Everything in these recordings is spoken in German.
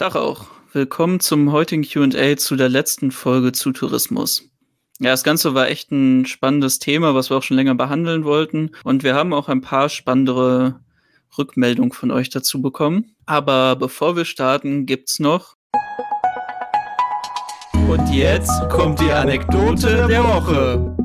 Tag auch. Willkommen zum heutigen QA zu der letzten Folge zu Tourismus. Ja, das Ganze war echt ein spannendes Thema, was wir auch schon länger behandeln wollten. Und wir haben auch ein paar spannendere Rückmeldungen von euch dazu bekommen. Aber bevor wir starten, gibt's noch. Und jetzt kommt die Anekdote der Woche.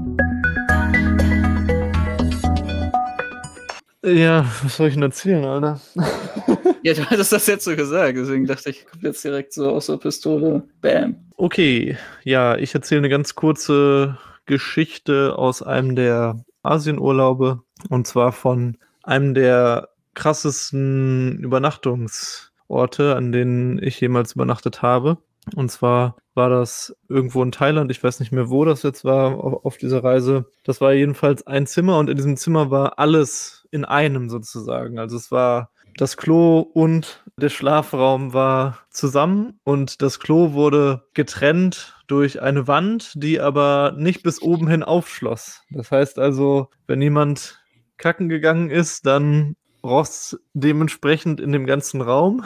Ja, was soll ich denn erzählen, Alter? ja, du hattest das jetzt so gesagt, deswegen dachte ich, kommt jetzt direkt so aus der Pistole. Bam. Okay, ja, ich erzähle eine ganz kurze Geschichte aus einem der Asienurlaube und zwar von einem der krassesten Übernachtungsorte, an denen ich jemals übernachtet habe. Und zwar war das irgendwo in Thailand. Ich weiß nicht mehr, wo das jetzt war auf, auf, dieser Reise. Das war jedenfalls ein Zimmer und in diesem Zimmer war alles in einem sozusagen. Also es war das Klo und der Schlafraum war zusammen und das Klo wurde getrennt durch eine Wand, die aber nicht bis oben hin aufschloss. Das heißt also, wenn jemand kacken gegangen ist, dann ross dementsprechend in dem ganzen Raum.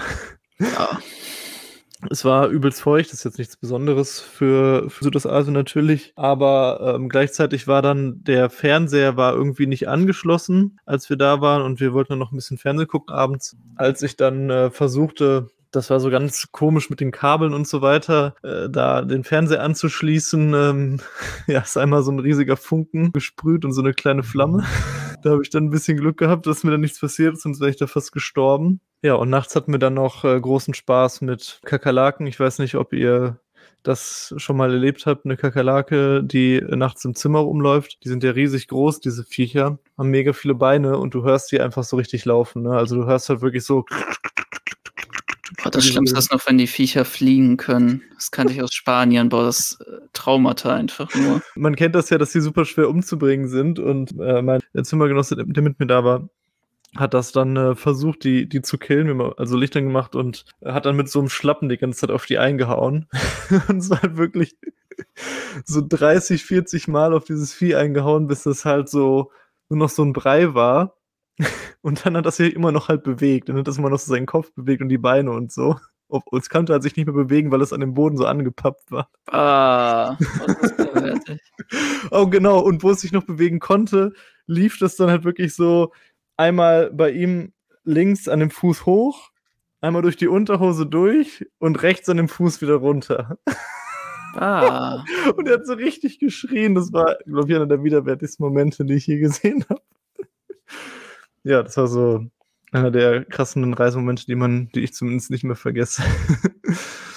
Ja. Es war übelst feucht, das ist jetzt nichts Besonderes für, für Südostasien natürlich, aber ähm, gleichzeitig war dann der Fernseher war irgendwie nicht angeschlossen, als wir da waren und wir wollten dann noch ein bisschen Fernsehen gucken abends. Als ich dann äh, versuchte, das war so ganz komisch mit den Kabeln und so weiter, äh, da den Fernseher anzuschließen, ähm, ja, ist einmal so ein riesiger Funken gesprüht und so eine kleine Flamme. Da habe ich dann ein bisschen Glück gehabt, dass mir da nichts passiert ist, sonst wäre ich da fast gestorben. Ja, und nachts hatten wir dann noch äh, großen Spaß mit Kakerlaken. Ich weiß nicht, ob ihr das schon mal erlebt habt, eine Kakerlake, die nachts im Zimmer rumläuft. Die sind ja riesig groß, diese Viecher, haben mega viele Beine und du hörst die einfach so richtig laufen. Ne? Also du hörst halt wirklich so. Boah, das Schlimmste ist noch, wenn die Viecher fliegen können. Das kannte ich aus Spanien. Boah, das äh, Traumata einfach nur. Man kennt das ja, dass die super schwer umzubringen sind. Und äh, mein Zimmergenosse, der mit mir da war, hat das dann äh, versucht, die, die zu killen, also Lichtern gemacht und hat dann mit so einem Schlappen die ganze Zeit auf die eingehauen. und es war halt wirklich so 30, 40 Mal auf dieses Vieh eingehauen, bis das halt so nur noch so ein Brei war. Und dann hat das sich immer noch halt bewegt. Dann hat das immer noch so seinen Kopf bewegt und die Beine und so. Obwohl es konnte halt sich nicht mehr bewegen, weil es an dem Boden so angepappt war. Ah, was ist Oh, genau. Und wo es sich noch bewegen konnte, lief das dann halt wirklich so einmal bei ihm links an dem Fuß hoch, einmal durch die Unterhose durch und rechts an dem Fuß wieder runter. Ah. und er hat so richtig geschrien. Das war, glaube ich, einer der widerwärtigsten Momente, die ich je gesehen habe. ja, das war so einer der krassen Reisemomente, die man, die ich zumindest nicht mehr vergesse.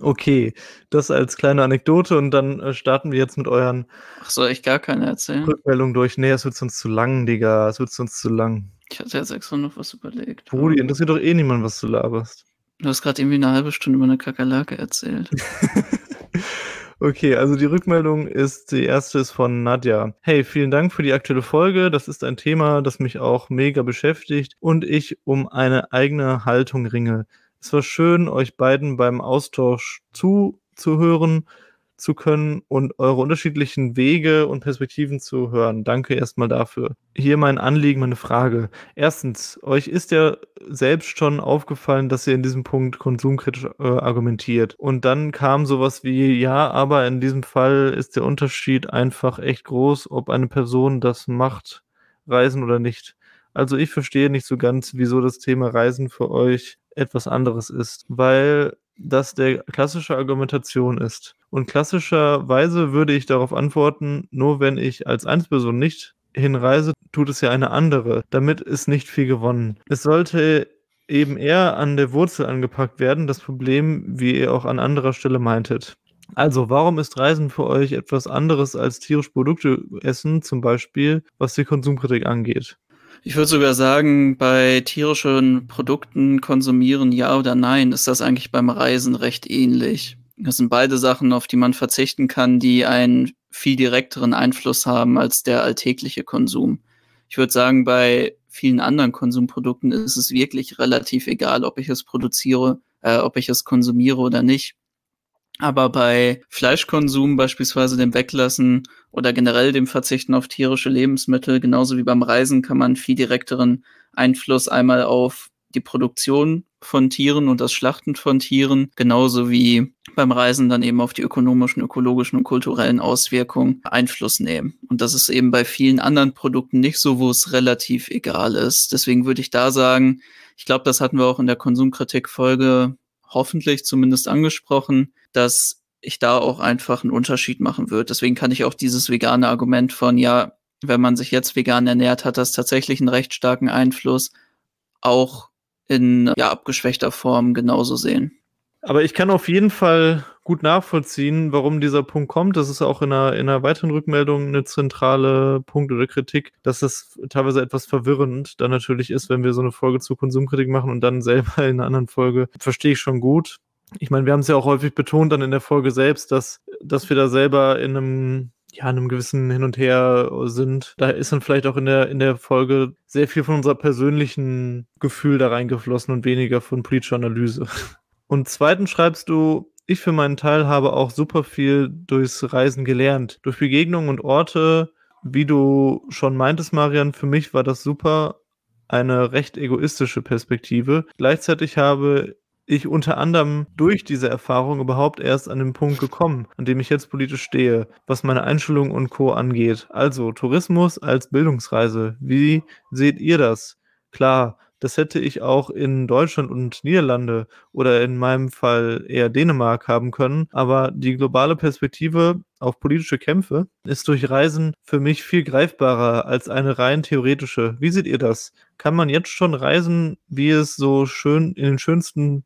okay, das als kleine Anekdote und dann äh, starten wir jetzt mit euren. Ach, soll ich gar keine erzählen? Rückmeldung durch. Nee, es wird sonst zu lang, Digga. Es wird sonst zu lang. Ich hatte jetzt extra noch was überlegt. Brudi, interessiert doch eh niemand, was du laberst. Du hast gerade irgendwie eine halbe Stunde über eine Kakerlake erzählt. Okay, also die Rückmeldung ist, die erste ist von Nadja. Hey, vielen Dank für die aktuelle Folge. Das ist ein Thema, das mich auch mega beschäftigt und ich um eine eigene Haltung ringe. Es war schön, euch beiden beim Austausch zuzuhören zu können und eure unterschiedlichen Wege und Perspektiven zu hören. Danke erstmal dafür. Hier mein Anliegen, meine Frage. Erstens, euch ist ja selbst schon aufgefallen, dass ihr in diesem Punkt konsumkritisch äh, argumentiert. Und dann kam sowas wie, ja, aber in diesem Fall ist der Unterschied einfach echt groß, ob eine Person das macht, reisen oder nicht. Also ich verstehe nicht so ganz, wieso das Thema Reisen für euch etwas anderes ist, weil das der klassische Argumentation ist. Und klassischerweise würde ich darauf antworten, nur wenn ich als Einzelperson nicht hinreise, tut es ja eine andere. Damit ist nicht viel gewonnen. Es sollte eben eher an der Wurzel angepackt werden, das Problem, wie ihr auch an anderer Stelle meintet. Also, warum ist Reisen für euch etwas anderes als tierische Produkte essen, zum Beispiel, was die Konsumkritik angeht? Ich würde sogar sagen, bei tierischen Produkten konsumieren ja oder nein, ist das eigentlich beim Reisen recht ähnlich. Das sind beide Sachen, auf die man verzichten kann, die einen viel direkteren Einfluss haben als der alltägliche Konsum. Ich würde sagen, bei vielen anderen Konsumprodukten ist es wirklich relativ egal, ob ich es produziere, äh, ob ich es konsumiere oder nicht. Aber bei Fleischkonsum, beispielsweise dem Weglassen oder generell dem Verzichten auf tierische Lebensmittel, genauso wie beim Reisen, kann man viel direkteren Einfluss einmal auf die Produktion von Tieren und das Schlachten von Tieren, genauso wie beim Reisen dann eben auf die ökonomischen, ökologischen und kulturellen Auswirkungen Einfluss nehmen. Und das ist eben bei vielen anderen Produkten nicht so, wo es relativ egal ist. Deswegen würde ich da sagen, ich glaube, das hatten wir auch in der Konsumkritik-Folge hoffentlich zumindest angesprochen, dass ich da auch einfach einen Unterschied machen würde. Deswegen kann ich auch dieses vegane Argument von, ja, wenn man sich jetzt vegan ernährt, hat das tatsächlich einen recht starken Einfluss, auch in ja, abgeschwächter Form genauso sehen. Aber ich kann auf jeden Fall gut nachvollziehen, warum dieser Punkt kommt. Das ist auch in einer, in einer weiteren Rückmeldung eine zentrale Punkt oder Kritik, dass das teilweise etwas verwirrend dann natürlich ist, wenn wir so eine Folge zur Konsumkritik machen und dann selber in einer anderen Folge. Verstehe ich schon gut. Ich meine, wir haben es ja auch häufig betont dann in der Folge selbst, dass, dass wir da selber in einem ja, in einem gewissen Hin und Her sind. Da ist dann vielleicht auch in der, in der Folge sehr viel von unserer persönlichen Gefühl da reingeflossen und weniger von politischer Analyse. Und zweitens schreibst du, ich für meinen Teil habe auch super viel durchs Reisen gelernt. Durch Begegnungen und Orte, wie du schon meintest, Marian, für mich war das super eine recht egoistische Perspektive. Gleichzeitig habe ich unter anderem durch diese Erfahrung überhaupt erst an den Punkt gekommen, an dem ich jetzt politisch stehe, was meine Einstellung und Co. angeht. Also Tourismus als Bildungsreise. Wie seht ihr das? Klar, das hätte ich auch in Deutschland und Niederlande oder in meinem Fall eher Dänemark haben können. Aber die globale Perspektive auf politische Kämpfe ist durch Reisen für mich viel greifbarer als eine rein theoretische. Wie seht ihr das? Kann man jetzt schon reisen, wie es so schön in den schönsten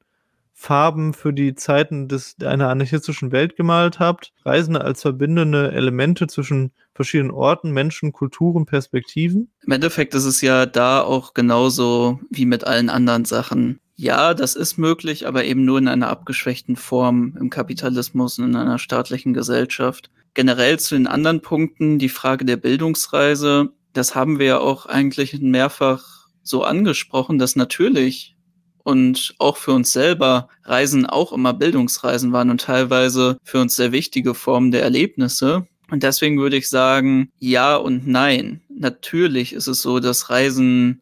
Farben für die Zeiten des, einer anarchistischen Welt gemalt habt. Reisende als verbindende Elemente zwischen verschiedenen Orten, Menschen, Kulturen, Perspektiven. Im Endeffekt ist es ja da auch genauso wie mit allen anderen Sachen. Ja, das ist möglich, aber eben nur in einer abgeschwächten Form im Kapitalismus und in einer staatlichen Gesellschaft. Generell zu den anderen Punkten, die Frage der Bildungsreise, das haben wir ja auch eigentlich mehrfach so angesprochen, dass natürlich und auch für uns selber Reisen auch immer Bildungsreisen waren und teilweise für uns sehr wichtige Formen der Erlebnisse. Und deswegen würde ich sagen, ja und nein. Natürlich ist es so, dass Reisen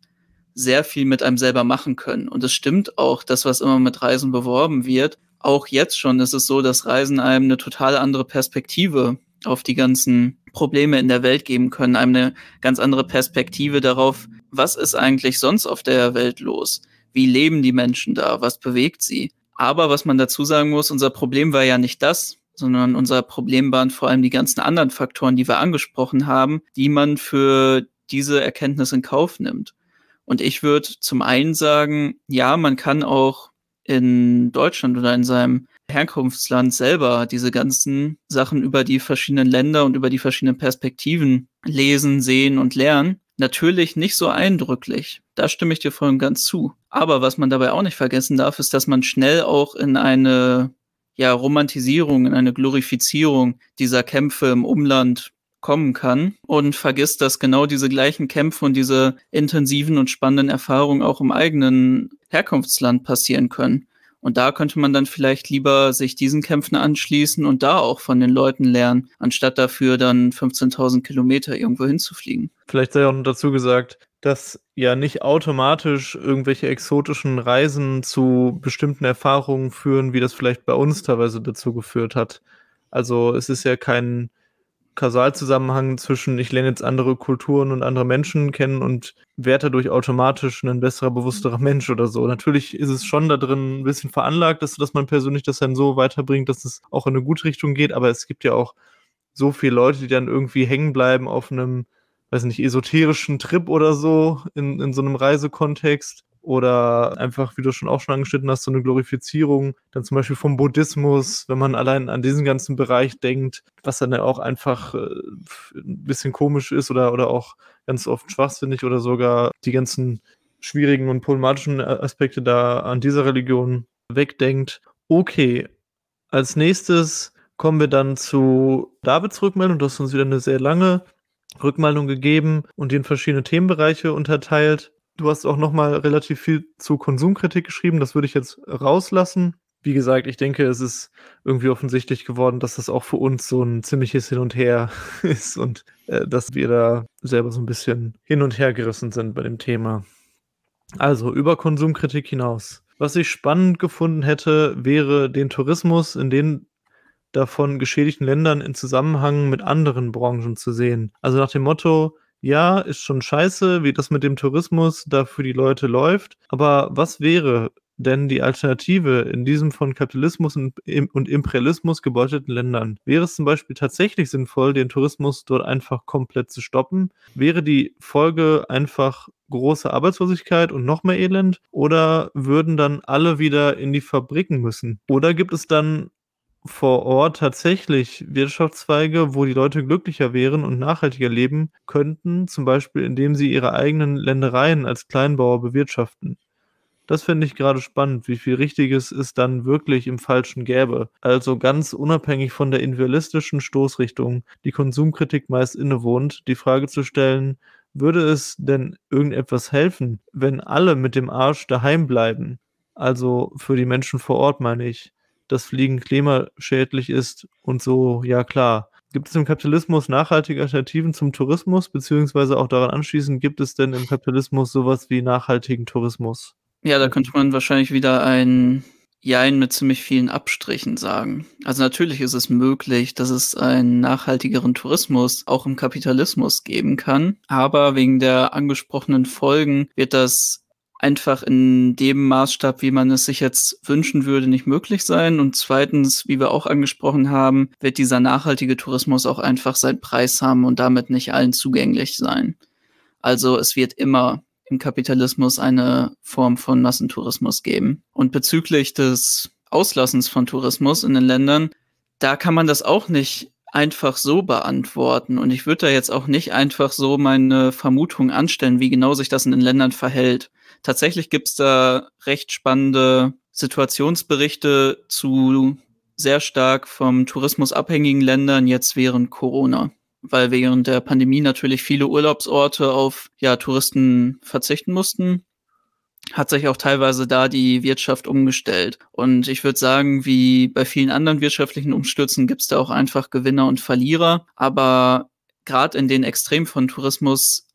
sehr viel mit einem selber machen können. Und es stimmt auch, dass was immer mit Reisen beworben wird. Auch jetzt schon ist es so, dass Reisen einem eine total andere Perspektive auf die ganzen Probleme in der Welt geben können, einem eine ganz andere Perspektive darauf, was ist eigentlich sonst auf der Welt los? Wie leben die Menschen da? Was bewegt sie? Aber was man dazu sagen muss, unser Problem war ja nicht das, sondern unser Problem waren vor allem die ganzen anderen Faktoren, die wir angesprochen haben, die man für diese Erkenntnis in Kauf nimmt. Und ich würde zum einen sagen, ja, man kann auch in Deutschland oder in seinem Herkunftsland selber diese ganzen Sachen über die verschiedenen Länder und über die verschiedenen Perspektiven lesen, sehen und lernen. Natürlich nicht so eindrücklich. Da stimme ich dir voll und ganz zu. Aber was man dabei auch nicht vergessen darf, ist, dass man schnell auch in eine ja, Romantisierung, in eine Glorifizierung dieser Kämpfe im Umland kommen kann und vergisst, dass genau diese gleichen Kämpfe und diese intensiven und spannenden Erfahrungen auch im eigenen Herkunftsland passieren können. Und da könnte man dann vielleicht lieber sich diesen Kämpfen anschließen und da auch von den Leuten lernen, anstatt dafür dann 15.000 Kilometer irgendwo hinzufliegen. Vielleicht sei auch noch dazu gesagt, dass ja nicht automatisch irgendwelche exotischen Reisen zu bestimmten Erfahrungen führen, wie das vielleicht bei uns teilweise dazu geführt hat. Also es ist ja kein Kausalzusammenhang zwischen, ich lerne jetzt andere Kulturen und andere Menschen kennen und werde dadurch automatisch ein besserer, bewussterer Mensch oder so. Natürlich ist es schon da drin ein bisschen veranlagt, dass, dass man persönlich das dann so weiterbringt, dass es auch in eine gute Richtung geht, aber es gibt ja auch so viele Leute, die dann irgendwie hängen bleiben auf einem, weiß nicht, esoterischen Trip oder so in, in so einem Reisekontext oder einfach, wie du schon auch schon angeschnitten hast, so eine Glorifizierung, dann zum Beispiel vom Buddhismus, wenn man allein an diesen ganzen Bereich denkt, was dann ja auch einfach äh, ein bisschen komisch ist oder, oder auch ganz oft schwachsinnig oder sogar die ganzen schwierigen und problematischen Aspekte da an dieser Religion wegdenkt. Okay, als nächstes kommen wir dann zu Davids Rückmeldung. Du hast uns wieder eine sehr lange Rückmeldung gegeben und die in verschiedene Themenbereiche unterteilt. Du hast auch noch mal relativ viel zu Konsumkritik geschrieben. Das würde ich jetzt rauslassen. Wie gesagt, ich denke, es ist irgendwie offensichtlich geworden, dass das auch für uns so ein ziemliches Hin und Her ist und äh, dass wir da selber so ein bisschen hin und her gerissen sind bei dem Thema. Also, über Konsumkritik hinaus. Was ich spannend gefunden hätte, wäre den Tourismus in den davon geschädigten Ländern in Zusammenhang mit anderen Branchen zu sehen. Also nach dem Motto: „Ja, ist schon scheiße, wie das mit dem Tourismus da für die Leute läuft, aber was wäre denn die Alternative in diesem von Kapitalismus und Im und Imperialismus gebeutelten Ländern? Wäre es zum Beispiel tatsächlich sinnvoll, den Tourismus dort einfach komplett zu stoppen? Wäre die Folge einfach große Arbeitslosigkeit und noch mehr Elend? Oder würden dann alle wieder in die Fabriken müssen? Oder gibt es dann vor Ort tatsächlich Wirtschaftszweige, wo die Leute glücklicher wären und nachhaltiger leben könnten, zum Beispiel indem sie ihre eigenen Ländereien als Kleinbauer bewirtschaften? Das finde ich gerade spannend, wie viel Richtiges es dann wirklich im Falschen gäbe. Also ganz unabhängig von der individualistischen Stoßrichtung, die Konsumkritik meist innewohnt, die Frage zu stellen: „Würde es denn irgendetwas helfen, wenn alle mit dem Arsch daheim bleiben?“ Also, für die Menschen vor Ort meine ich, dass Fliegen klimaschädlich ist und so, ja klar. Gibt es im Kapitalismus nachhaltige Alternativen zum Tourismus, beziehungsweise auch daran anschließend, gibt es denn im Kapitalismus so was wie nachhaltigen Tourismus? Ja, da könnte man wahrscheinlich wieder ein Jein mit ziemlich vielen Abstrichen sagen. Also, natürlich ist es möglich, dass es einen nachhaltigeren Tourismus auch im Kapitalismus geben kann, aber wegen der angesprochenen Folgen wird das einfach in dem Maßstab, wie man es sich jetzt wünschen würde, nicht möglich sein. Und zweitens, wie wir auch angesprochen haben, wird dieser nachhaltige Tourismus auch einfach seinen Preis haben und damit nicht allen zugänglich sein. Also, es wird immer im Kapitalismus eine Form von Massentourismus geben. Und bezüglich des Auslassens von Tourismus in den Ländern, da kann man das auch nicht einfach so beantworten. Und ich würde da jetzt auch nicht einfach so meine Vermutung anstellen, wie genau sich das in den Ländern verhält. Tatsächlich gibt's da recht spannende Situationsberichte zu sehr stark vom Tourismus abhängigen Ländern jetzt während Corona weil während der Pandemie natürlich viele Urlaubsorte auf ja, Touristen verzichten mussten, hat sich auch teilweise da die Wirtschaft umgestellt. Und ich würde sagen, wie bei vielen anderen wirtschaftlichen Umstürzen gibt es da auch einfach Gewinner und Verlierer. Aber gerade in den extrem von Tourismus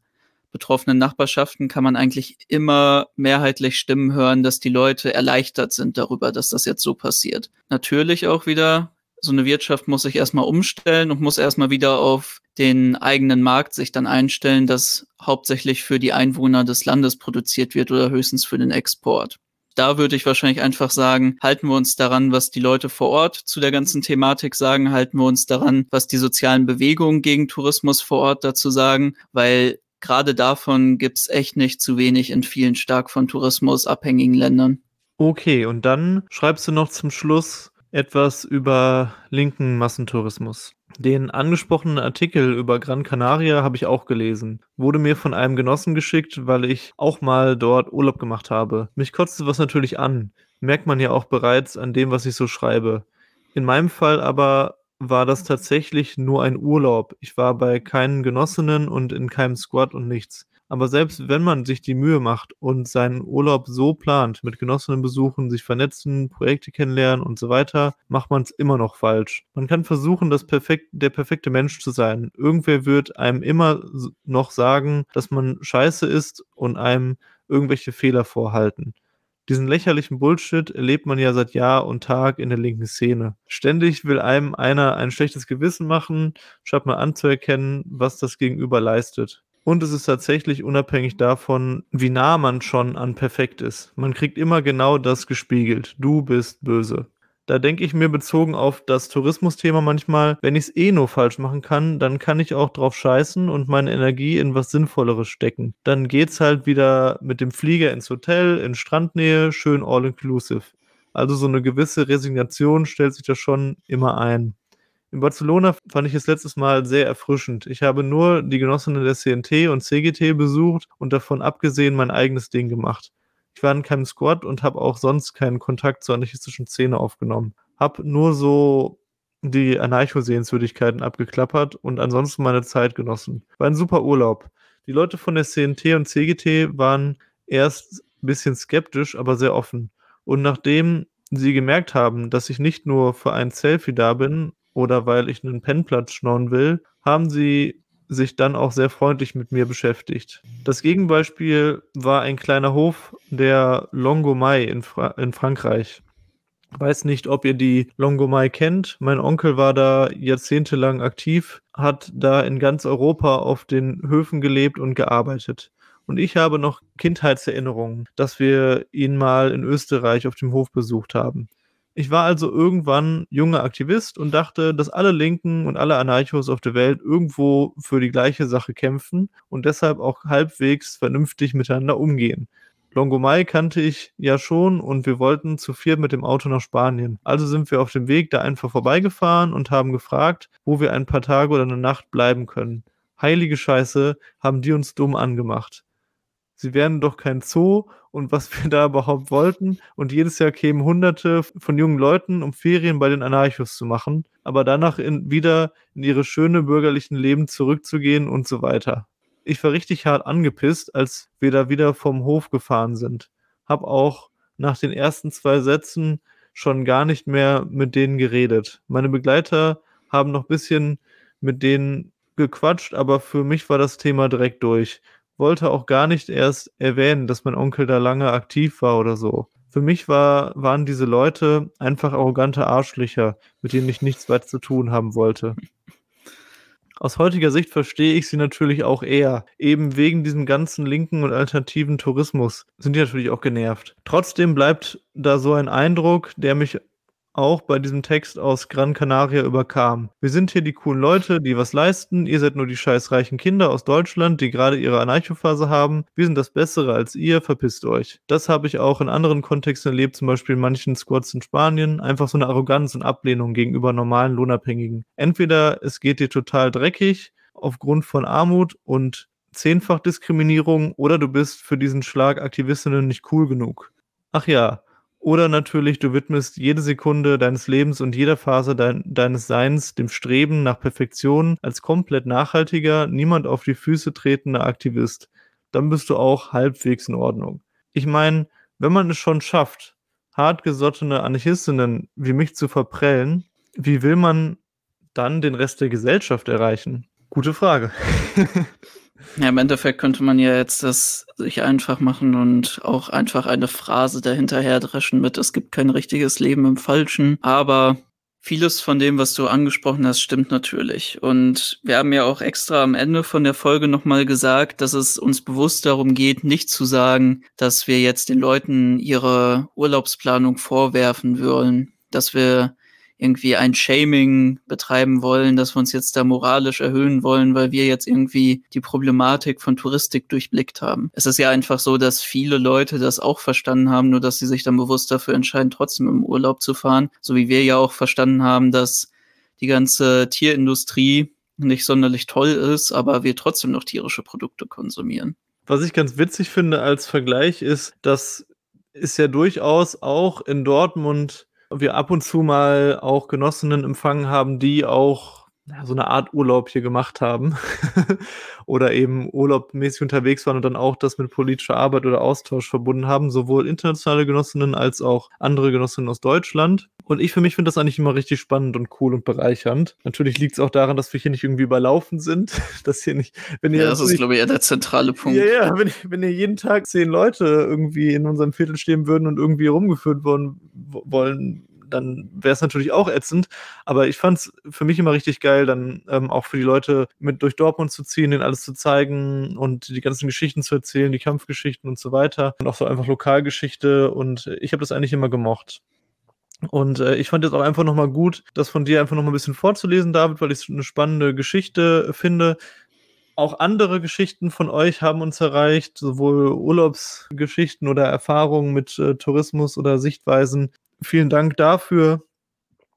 betroffenen Nachbarschaften kann man eigentlich immer mehrheitlich Stimmen hören, dass die Leute erleichtert sind darüber, dass das jetzt so passiert. Natürlich auch wieder so eine Wirtschaft muss sich erstmal umstellen und muss erstmal wieder auf den eigenen Markt sich dann einstellen, das hauptsächlich für die Einwohner des Landes produziert wird oder höchstens für den Export. Da würde ich wahrscheinlich einfach sagen, halten wir uns daran, was die Leute vor Ort zu der ganzen Thematik sagen, halten wir uns daran, was die sozialen Bewegungen gegen Tourismus vor Ort dazu sagen, weil gerade davon gibt's echt nicht zu wenig in vielen stark von Tourismus abhängigen Ländern. Okay, und dann schreibst du noch zum Schluss, etwas über linken Massentourismus. Den angesprochenen Artikel über Gran Canaria habe ich auch gelesen. Wurde mir von einem Genossen geschickt, weil ich auch mal dort Urlaub gemacht habe. Mich kotzte was natürlich an. Merkt man ja auch bereits an dem, was ich so schreibe. In meinem Fall aber war das tatsächlich nur ein Urlaub. Ich war bei keinen Genossinnen und in keinem Squad und nichts. Aber selbst wenn man sich die Mühe macht und seinen Urlaub so plant, mit Genossinnen besuchen, sich vernetzen, Projekte kennenlernen und so weiter, macht man es immer noch falsch. Man kann versuchen, das perfekt, der perfekte Mensch zu sein. Irgendwer wird einem immer noch sagen, dass man scheiße ist und einem irgendwelche Fehler vorhalten. Diesen lächerlichen Bullshit erlebt man ja seit Jahr und Tag in der linken Szene. Ständig will einem einer ein schlechtes Gewissen machen, statt mal anzuerkennen, was das Gegenüber leistet. Und es ist tatsächlich unabhängig davon, wie nah man schon an perfekt ist. Man kriegt immer genau das gespiegelt. Du bist böse. Da denke ich mir bezogen auf das Tourismusthema manchmal, wenn ich es eh nur falsch machen kann, dann kann ich auch drauf scheißen und meine Energie in was Sinnvolleres stecken. Dann geht's halt wieder mit dem Flieger ins Hotel, in Strandnähe, schön all inclusive. Also so eine gewisse Resignation stellt sich da schon immer ein. In Barcelona fand ich es letztes Mal sehr erfrischend. Ich habe nur die Genossinnen der CNT und CGT besucht und davon abgesehen mein eigenes Ding gemacht. Ich war in keinem Squad und habe auch sonst keinen Kontakt zur anarchistischen Szene aufgenommen. Hab nur so die Anarcho-Sehenswürdigkeiten abgeklappert und ansonsten meine Zeit genossen. War ein super Urlaub. Die Leute von der CNT und CGT waren erst ein bisschen skeptisch, aber sehr offen. Und nachdem sie gemerkt haben, dass ich nicht nur für ein Selfie da bin oder weil ich einen Pennplatz schnorren will, haben sie sich dann auch sehr freundlich mit mir beschäftigt. Das Gegenbeispiel war ein kleiner Hof der Longomai in, Fra in Frankreich. Weiß nicht, ob ihr die Longomai kennt. Mein Onkel war da jahrzehntelang aktiv, hat da in ganz Europa auf den Höfen gelebt und gearbeitet. Und ich habe noch Kindheitserinnerungen, dass wir ihn mal in Österreich auf dem Hof besucht haben. Ich war also irgendwann junger Aktivist und dachte, dass alle Linken und alle Anarchos auf der Welt irgendwo für die gleiche Sache kämpfen und deshalb auch halbwegs vernünftig miteinander umgehen. Longomai kannte ich ja schon und wir wollten zu viert mit dem Auto nach Spanien. Also sind wir auf dem Weg da einfach vorbeigefahren und haben gefragt, wo wir ein paar Tage oder eine Nacht bleiben können. Heilige Scheiße, haben die uns dumm angemacht sie wären doch kein Zoo und was wir da überhaupt wollten. Und jedes Jahr kämen Hunderte von jungen Leuten, um Ferien bei den Anarchos zu machen, aber danach in, wieder in ihre schöne bürgerlichen Leben zurückzugehen und so weiter. Ich war richtig hart angepisst, als wir da wieder vom Hof gefahren sind. Hab auch nach den ersten zwei Sätzen schon gar nicht mehr mit denen geredet. Meine Begleiter haben noch bisschen mit denen gequatscht, aber für mich war das Thema direkt durch wollte auch gar nicht erst erwähnen, dass mein Onkel da lange aktiv war oder so. Für mich war, waren diese Leute einfach arrogante Arschlöcher, mit denen ich nichts weiter zu tun haben wollte. Aus heutiger Sicht verstehe ich sie natürlich auch eher. Eben wegen diesem ganzen linken und alternativen Tourismus sind die natürlich auch genervt. Trotzdem bleibt da so ein Eindruck, der mich auch bei diesem Text aus Gran Canaria überkam. Wir sind hier die coolen Leute, die was leisten. Ihr seid nur die scheiß reichen Kinder aus Deutschland, die gerade ihre Anarchophase haben. Wir sind das Bessere als ihr, verpisst euch. Das habe ich auch in anderen Kontexten erlebt, zum Beispiel in manchen Squads in Spanien. Einfach so eine Arroganz und Ablehnung gegenüber normalen Lohnabhängigen. Entweder es geht dir total dreckig aufgrund von Armut und Zehnfachdiskriminierung oder du bist für diesen Schlag Aktivistinnen nicht cool genug. Ach ja, oder natürlich, du widmest jede Sekunde deines Lebens und jeder Phase dein, deines Seins dem Streben nach Perfektion als komplett nachhaltiger, niemand auf die Füße tretender Aktivist. Dann bist du auch halbwegs in Ordnung. Ich meine, wenn man es schon schafft, hartgesottene Anarchistinnen wie mich zu verprellen, wie will man dann den Rest der Gesellschaft erreichen? Gute Frage. Ja, im Endeffekt könnte man ja jetzt das sich einfach machen und auch einfach eine Phrase dahinterher dreschen mit, es gibt kein richtiges Leben im Falschen. Aber vieles von dem, was du angesprochen hast, stimmt natürlich. Und wir haben ja auch extra am Ende von der Folge nochmal gesagt, dass es uns bewusst darum geht, nicht zu sagen, dass wir jetzt den Leuten ihre Urlaubsplanung vorwerfen wollen, dass wir irgendwie ein Shaming betreiben wollen, dass wir uns jetzt da moralisch erhöhen wollen, weil wir jetzt irgendwie die Problematik von Touristik durchblickt haben. Es ist ja einfach so, dass viele Leute das auch verstanden haben, nur dass sie sich dann bewusst dafür entscheiden, trotzdem im Urlaub zu fahren. So wie wir ja auch verstanden haben, dass die ganze Tierindustrie nicht sonderlich toll ist, aber wir trotzdem noch tierische Produkte konsumieren. Was ich ganz witzig finde als Vergleich ist, dass ist ja durchaus auch in Dortmund wir ab und zu mal auch Genossinnen empfangen haben, die auch ja, so eine Art Urlaub hier gemacht haben oder eben urlaubmäßig unterwegs waren und dann auch das mit politischer Arbeit oder Austausch verbunden haben, sowohl internationale Genossinnen als auch andere Genossinnen aus Deutschland. Und ich für mich finde das eigentlich immer richtig spannend und cool und bereichernd. Natürlich liegt es auch daran, dass wir hier nicht irgendwie überlaufen sind, dass hier nicht, wenn ihr ja, das ist, glaube ich, eher der zentrale Punkt. Ja, ja, wenn, wenn ihr jeden Tag zehn Leute irgendwie in unserem Viertel stehen würden und irgendwie rumgeführt worden wollen dann wäre es natürlich auch ätzend. Aber ich fand es für mich immer richtig geil, dann ähm, auch für die Leute mit durch Dortmund zu ziehen, denen alles zu zeigen und die ganzen Geschichten zu erzählen, die Kampfgeschichten und so weiter. Und auch so einfach Lokalgeschichte. Und ich habe das eigentlich immer gemocht. Und äh, ich fand jetzt auch einfach nochmal gut, das von dir einfach nochmal ein bisschen vorzulesen, David, weil ich es eine spannende Geschichte finde. Auch andere Geschichten von euch haben uns erreicht, sowohl Urlaubsgeschichten oder Erfahrungen mit äh, Tourismus oder Sichtweisen, vielen Dank dafür.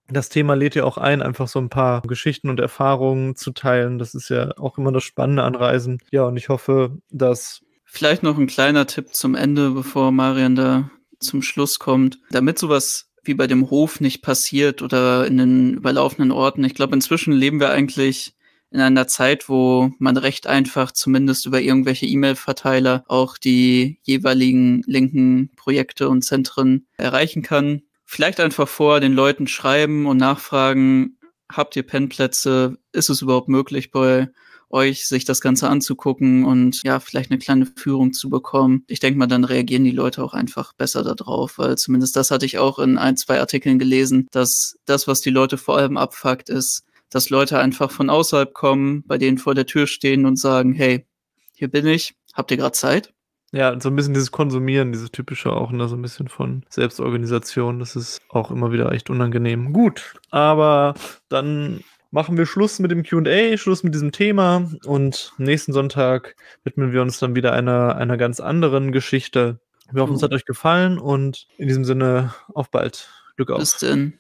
Das Thema lädt ja auch ein, einfach so ein paar Geschichten und Erfahrungen zu teilen. Das ist ja auch immer das Spannende an Reisen. Ja, und ich hoffe, dass. Vielleicht noch ein kleiner Tipp zum Ende, bevor Marian da zum Schluss kommt. Damit sowas wie bei dem Hof nicht passiert oder in den überlaufenden Orten. Ich glaube, inzwischen leben wir eigentlich in einer Zeit, wo man recht einfach zumindest über irgendwelche E-Mail-Verteiler auch die jeweiligen linken Projekte und Zentren erreichen kann vielleicht einfach vor den Leuten schreiben und nachfragen, habt ihr Pennplätze? Ist es überhaupt möglich bei euch, sich das Ganze anzugucken und ja, vielleicht eine kleine Führung zu bekommen. Ich denke mal, dann reagieren die Leute auch einfach besser darauf, weil zumindest das hatte ich auch in ein, zwei Artikeln gelesen, dass das, was die Leute vor allem abfuckt, ist, dass Leute einfach von außerhalb kommen, bei denen vor der Tür stehen und sagen, hey, hier bin ich, habt ihr gerade Zeit? Ja, so ein bisschen dieses Konsumieren, dieses typische auch, ne, so ein bisschen von Selbstorganisation, das ist auch immer wieder echt unangenehm. Gut, aber dann machen wir Schluss mit dem QA, Schluss mit diesem Thema und nächsten Sonntag widmen wir uns dann wieder einer, einer ganz anderen Geschichte. Wir hoffen, es hat euch gefallen und in diesem Sinne auf bald. Glück auf. Bis denn.